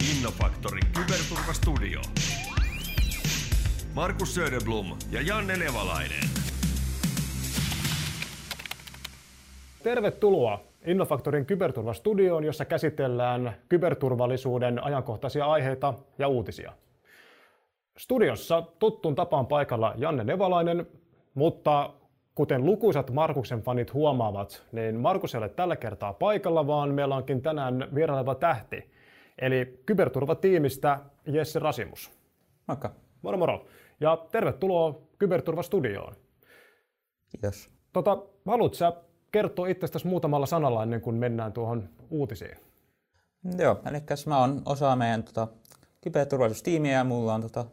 Innofaktorin Kyberturvastudio. Markus Söderblom ja Janne Nevalainen. Tervetuloa Innofaktorin Kyberturvastudioon, jossa käsitellään kyberturvallisuuden ajankohtaisia aiheita ja uutisia. Studiossa tuttuun tapaan paikalla Janne Nevalainen, mutta kuten lukuisat Markuksen fanit huomaavat, niin Markus ei ole tällä kertaa paikalla, vaan meillä onkin tänään vieraileva tähti, eli kyberturvatiimistä Jesse Rasimus. Moikka. Moro moro. Ja tervetuloa Kyberturvastudioon. Kiitos. Tota, haluatko sä kertoa itsestäsi muutamalla sanalla ennen kuin mennään tuohon uutisiin? Joo, eli mä oon osa meidän tota, kyberturvallisuustiimiä ja mulla on tota,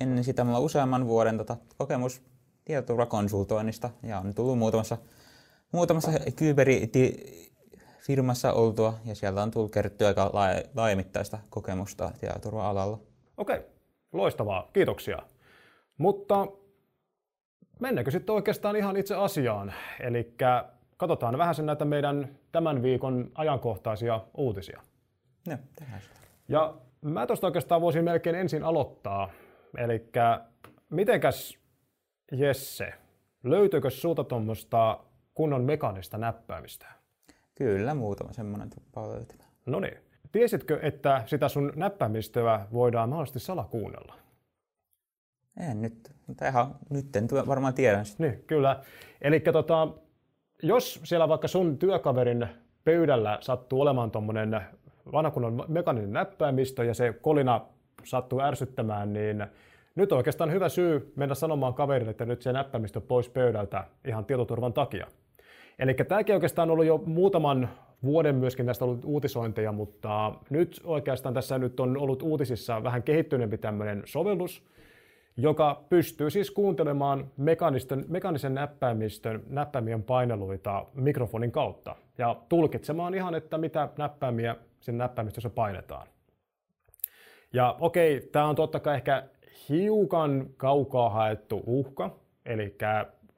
ennen sitä mulla on useamman vuoden tota, kokemus tietoturvakonsultoinnista ja on tullut muutamassa, muutamassa kyberi-firmassa oltua ja sieltä on tullut kertyä aika laajamittaista kokemusta tietoturva-alalla. Okei, loistavaa, kiitoksia. Mutta mennäänkö sitten oikeastaan ihan itse asiaan? Eli katsotaan vähän sen näitä meidän tämän viikon ajankohtaisia uutisia. Joo, tehdään sitä. Ja mä tuosta oikeastaan voisin melkein ensin aloittaa. Eli mitenkäs Jesse, löytyykö sulta tuommoista kunnon mekanista näppäimistä? Kyllä, muutama semmoinen tuppaa löytymään. No niin. Tiesitkö, että sitä sun näppäimistöä voidaan mahdollisesti salakuunnella? En nyt, mutta ihan nyt en varmaan tiedä sitä. Niin, kyllä. Eli tota, jos siellä vaikka sun työkaverin pöydällä sattuu olemaan tuommoinen vanhakunnon mekaninen näppäimistö ja se kolina sattuu ärsyttämään, niin nyt on oikeastaan hyvä syy mennä sanomaan kaverille, että nyt se näppäimistö pois pöydältä ihan tietoturvan takia. Eli tämäkin oikeastaan on ollut jo muutaman vuoden myöskin tästä ollut uutisointeja, mutta nyt oikeastaan tässä nyt on ollut uutisissa vähän kehittyneempi tämmöinen sovellus, joka pystyy siis kuuntelemaan mekanisen näppäimistön näppäimien paineluita mikrofonin kautta ja tulkitsemaan ihan, että mitä näppäimiä sen näppäimistössä painetaan. Ja okei, tämä on totta kai ehkä hiukan kaukaa haettu uhka, eli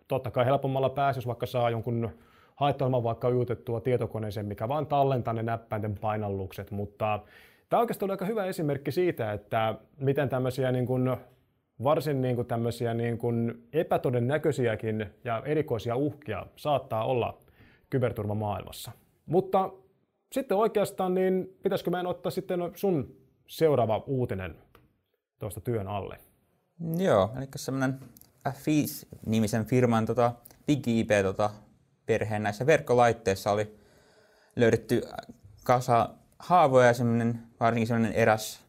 totta kai helpommalla pääsisi, vaikka saa jonkun haittoilman vaikka ujutettua tietokoneeseen, mikä vaan tallentaa ne näppäinten painallukset, mutta tämä oikeastaan on aika hyvä esimerkki siitä, että miten tämmöisiä niin kuin, varsin niin kuin tämmöisiä niin kuin epätodennäköisiäkin ja erikoisia uhkia saattaa olla kyberturvamaailmassa. Mutta sitten oikeastaan, niin pitäisikö meidän ottaa sitten sun seuraava uutinen tuosta työn alle? Joo, eli semmoinen F5-nimisen firman tota, DigiIP tota, perheen näissä verkkolaitteissa oli löydetty kasa haavoja ja semmoinen, varsinkin semmoinen eräs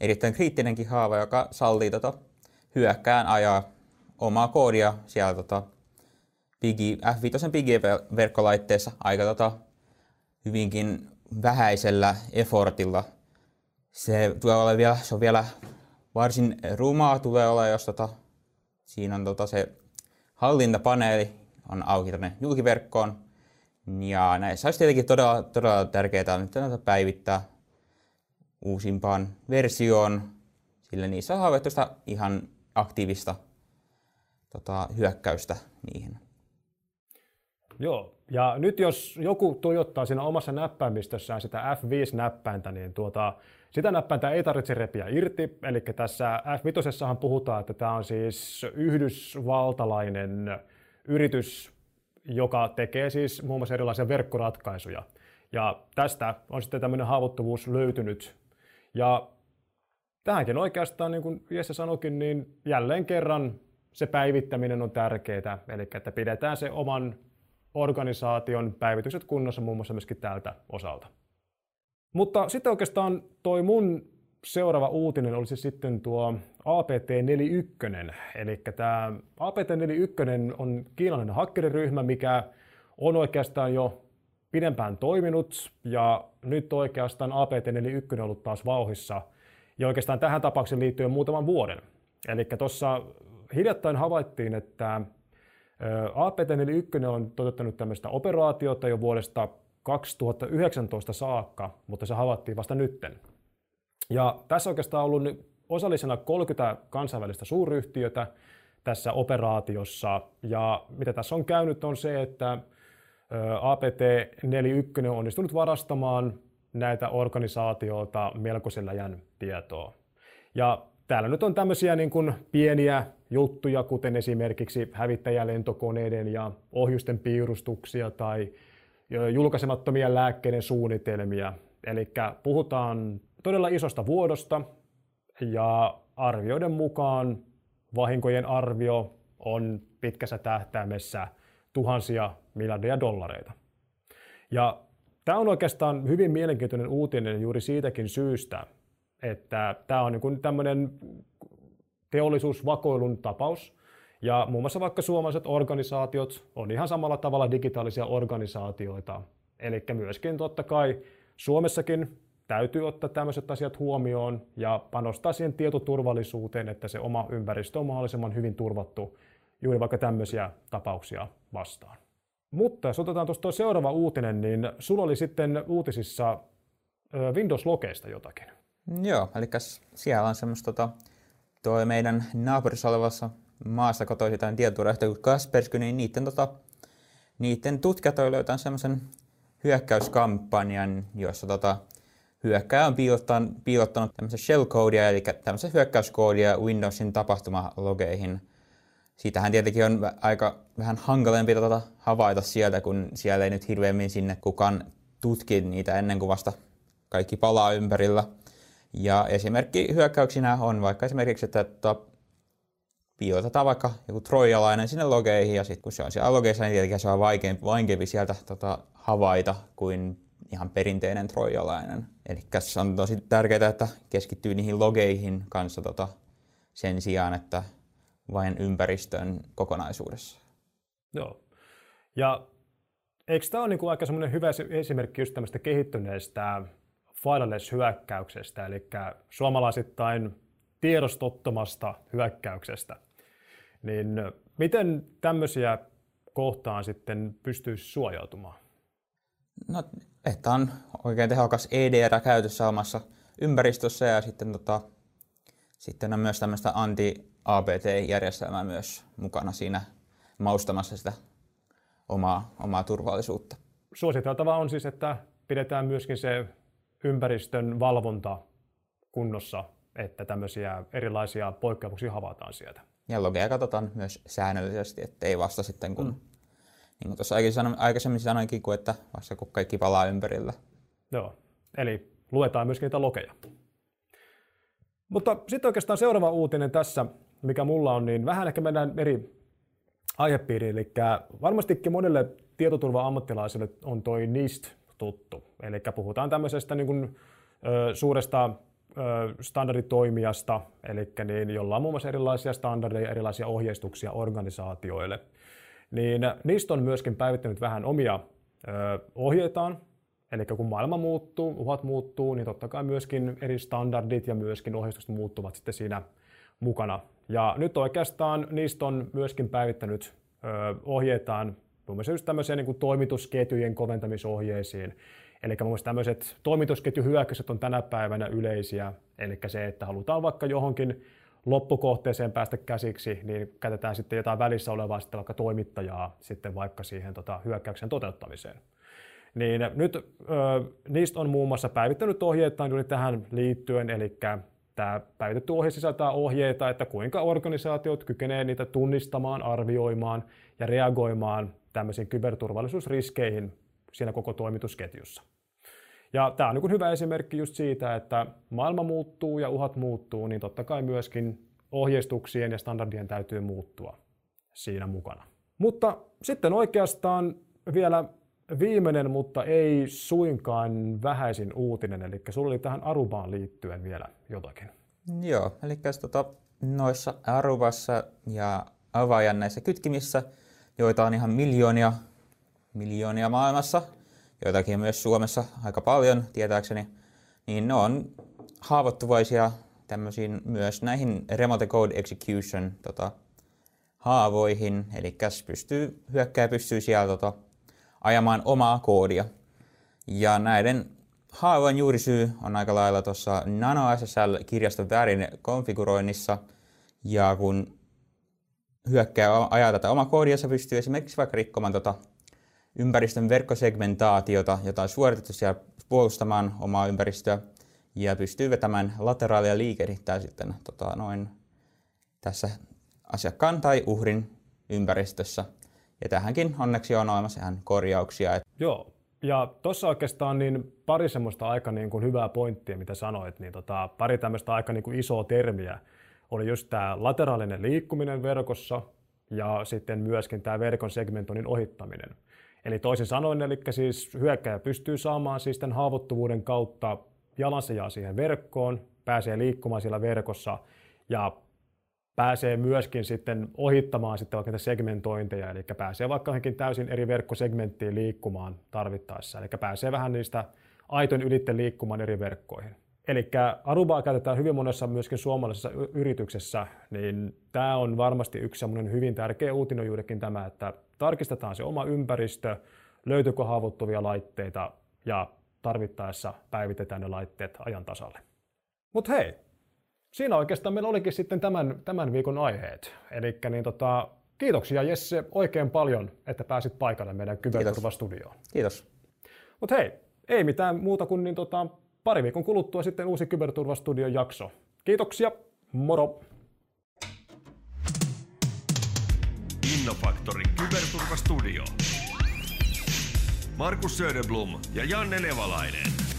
erittäin kriittinenkin haava, joka sallii tota, hyökkään ajaa omaa koodia siellä tota, Bigi, F5 Bigi-verkkolaitteessa aika tota, hyvinkin vähäisellä effortilla. Se, tulee olla vielä, se on vielä varsin rumaa tulee olla, jos tota, siinä on tota se hallintapaneeli on auki tuonne julkiverkkoon. Ja näissä olisi tietenkin todella, todella tärkeää nyt päivittää uusimpaan versioon, sillä niissä on havaittu ihan aktiivista tota, hyökkäystä niihin. Joo, ja nyt jos joku tuijottaa siinä omassa näppäimistössään sitä F5-näppäintä, niin tuota, sitä näppäintä ei tarvitse repiä irti. Eli tässä F5 puhutaan, että tämä on siis yhdysvaltalainen yritys, joka tekee siis muun muassa erilaisia verkkoratkaisuja. Ja tästä on sitten tämmöinen haavoittuvuus löytynyt. Ja tähänkin oikeastaan, niin kuin Jesse sanoikin, niin jälleen kerran se päivittäminen on tärkeää. Eli että pidetään se oman organisaation päivitykset kunnossa muun muassa myöskin tältä osalta. Mutta sitten oikeastaan toi mun seuraava uutinen olisi sitten tuo APT41. Eli tämä APT41 on kiinalainen hakkeriryhmä, mikä on oikeastaan jo pidempään toiminut ja nyt oikeastaan APT41 on ollut taas vauhissa ja oikeastaan tähän tapaukseen liittyen muutaman vuoden. Eli tuossa hiljattain havaittiin, että APT41 on toteuttanut tämmöistä operaatiota jo vuodesta 2019 saakka, mutta se havaittiin vasta nytten. Ja tässä oikeastaan on ollut osallisena 30 kansainvälistä suuryhtiötä tässä operaatiossa. Ja mitä tässä on käynyt on se, että APT-41 on onnistunut varastamaan näitä organisaatioita melkoisella jän tietoa. Ja täällä nyt on tämmöisiä niin kuin pieniä juttuja, kuten esimerkiksi hävittäjälentokoneiden ja ohjusten piirustuksia tai julkaisemattomia lääkkeiden suunnitelmia. Eli puhutaan todella isosta vuodosta ja arvioiden mukaan vahinkojen arvio on pitkässä tähtäimessä tuhansia miljardia dollareita. Ja tämä on oikeastaan hyvin mielenkiintoinen uutinen juuri siitäkin syystä, että tämä on niin tämmöinen teollisuusvakoilun tapaus. Ja muun muassa vaikka suomalaiset organisaatiot on ihan samalla tavalla digitaalisia organisaatioita. Eli myöskin totta kai Suomessakin täytyy ottaa tämmöiset asiat huomioon ja panostaa siihen tietoturvallisuuteen, että se oma ympäristö on mahdollisimman hyvin turvattu juuri vaikka tämmöisiä tapauksia vastaan. Mutta jos otetaan tuosta seuraava uutinen, niin sulla oli sitten uutisissa Windows-lokeista jotakin. Joo, eli siellä on semmoista tota, tuo meidän naapurissa olevassa maassa kotoisin tämän tietoturvayhtiö kuin Kaspersky, niin niiden, tota, niiden tutkijat on löytänyt semmoisen hyökkäyskampanjan, jossa tota, hyökkäjä on piilottanut, piilottanut tämmöistä shellcodea, eli tämmöistä hyökkäyskoodia Windowsin tapahtumalogeihin. Siitähän tietenkin on aika vähän hankalempi tota havaita sieltä, kun siellä ei nyt hirveämmin sinne kukaan tutki niitä ennen kuin vasta kaikki palaa ympärillä. Ja esimerkki hyökkäyksinä on vaikka esimerkiksi, että tota, piilotetaan vaikka joku trojalainen sinne logeihin ja sitten kun se on siellä logeissa, niin tietenkin se on vaikeampi, vaikeampi sieltä tota, havaita kuin ihan perinteinen trojalainen. Eli se on tosi tärkeää, että keskittyy niihin logeihin kanssa tota, sen sijaan, että vain ympäristön kokonaisuudessa. Joo. Ja eikö tämä ole niin aika semmoinen hyvä esimerkki just tämmöistä kehittyneestä fileless-hyökkäyksestä, eli suomalaisittain tiedostottomasta hyökkäyksestä. Niin miten tämmöisiä kohtaan sitten pystyisi suojautumaan? No, että on oikein tehokas EDR käytössä omassa ympäristössä ja sitten, tota, sitten on myös tämmöistä anti-APT-järjestelmää myös mukana siinä maustamassa sitä omaa, omaa turvallisuutta. Suositeltavaa on siis, että pidetään myöskin se ympäristön valvonta kunnossa, että tämmöisiä erilaisia poikkeuksia havaitaan sieltä. Ja logeja katsotaan myös säännöllisesti, ettei vasta sitten kun, mm. Niin kuin tuossa aikaisemmin sanoinkin, että vasta kun kaikki palaa ympärillä. Joo, eli luetaan myöskin niitä lokeja. Mutta sitten oikeastaan seuraava uutinen tässä, mikä mulla on, niin vähän ehkä mennään eri aihepiiriin. Eli varmastikin monelle tietoturva-ammattilaisille on toi NIST tuttu. Eli puhutaan tämmöisestä niin kuin, ö, suuresta standarditoimijasta, eli niin, jolla on muun muassa erilaisia standardeja, erilaisia ohjeistuksia organisaatioille. Niin niistä on myöskin päivittänyt vähän omia ö, ohjeitaan, Eli kun maailma muuttuu, uhat muuttuu, niin totta kai myöskin eri standardit ja myöskin ohjeistukset muuttuvat sitten siinä mukana. Ja nyt oikeastaan niistä on myöskin päivittänyt ö, ohjeitaan muun muassa just tämmöiseen niin kuin toimitusketjujen koventamisohjeisiin. Eli muun muassa tämmöiset toimitusketjuhyökkäykset on tänä päivänä yleisiä. Eli se, että halutaan vaikka johonkin loppukohteeseen päästä käsiksi, niin käytetään sitten jotain välissä olevaa sitten vaikka toimittajaa sitten vaikka siihen tota, hyökkäyksen toteuttamiseen. Niin nyt ö, niistä on muun muassa päivittänyt ohjeita juuri tähän liittyen, eli tämä päivitetty ohje sisältää ohjeita, että kuinka organisaatiot kykenevät niitä tunnistamaan, arvioimaan ja reagoimaan tämmöisiin kyberturvallisuusriskeihin siinä koko toimitusketjussa. Ja tämä on niin hyvä esimerkki just siitä, että maailma muuttuu ja uhat muuttuu, niin totta kai myöskin ohjeistuksien ja standardien täytyy muuttua siinä mukana. Mutta sitten oikeastaan vielä viimeinen, mutta ei suinkaan vähäisin uutinen, eli sulla oli tähän Arubaan liittyen vielä jotakin. Joo, eli tota, noissa Arubassa ja avaajan näissä kytkimissä, joita on ihan miljoonia, miljoonia maailmassa, joitakin myös Suomessa aika paljon tietääkseni, niin ne on haavoittuvaisia tämmöisiin myös näihin remote code execution tota, haavoihin, eli pystyy, hyökkääjä pystyy siellä tota, ajamaan omaa koodia. Ja näiden haavojen juurisyy on aika lailla tuossa NanoSSL-kirjaston väärin konfiguroinnissa. Ja kun hyökkää ajaa tätä omaa koodia, se pystyy esimerkiksi vaikka rikkomaan tota ympäristön verkkosegmentaatiota, jota on suoritettu siellä puolustamaan omaa ympäristöä ja pystyy vetämään lateraalia liikehdittää sitten tota, noin tässä asiakkaan tai uhrin ympäristössä. Ja tähänkin onneksi on olemassa ihan korjauksia. Joo, ja tuossa oikeastaan niin pari semmoista aika niin kuin hyvää pointtia, mitä sanoit, niin tota, pari tämmöistä aika niin kuin isoa termiä oli just tämä lateraalinen liikkuminen verkossa ja sitten myöskin tämä verkon segmentoinnin ohittaminen. Eli toisin sanoen, eli siis hyökkäjä pystyy saamaan siis tämän haavoittuvuuden kautta jalansijaa siihen verkkoon, pääsee liikkumaan siellä verkossa ja pääsee myöskin sitten ohittamaan sitten vaikka näitä segmentointeja, eli pääsee vaikka johonkin täysin eri verkkosegmenttiin liikkumaan tarvittaessa, eli pääsee vähän niistä aiton ylitte liikkumaan eri verkkoihin. Eli Arubaa käytetään hyvin monessa myöskin suomalaisessa yrityksessä, niin tämä on varmasti yksi semmoinen hyvin tärkeä uutinen juurikin tämä, että tarkistetaan se oma ympäristö, löytyykö haavoittuvia laitteita ja tarvittaessa päivitetään ne laitteet ajan tasalle. Mutta hei, siinä oikeastaan meillä olikin sitten tämän, tämän viikon aiheet. Eli niin tota, kiitoksia Jesse oikein paljon, että pääsit paikalle meidän Kyberturvastudioon. Kiitos. Mutta hei, ei mitään muuta kuin niin tota, pari viikon kuluttua sitten uusi Kyberturvastudion jakso. Kiitoksia, moro! Innofaktorin Kyberturvastudio. Markus Söderblom ja Janne Nevalainen.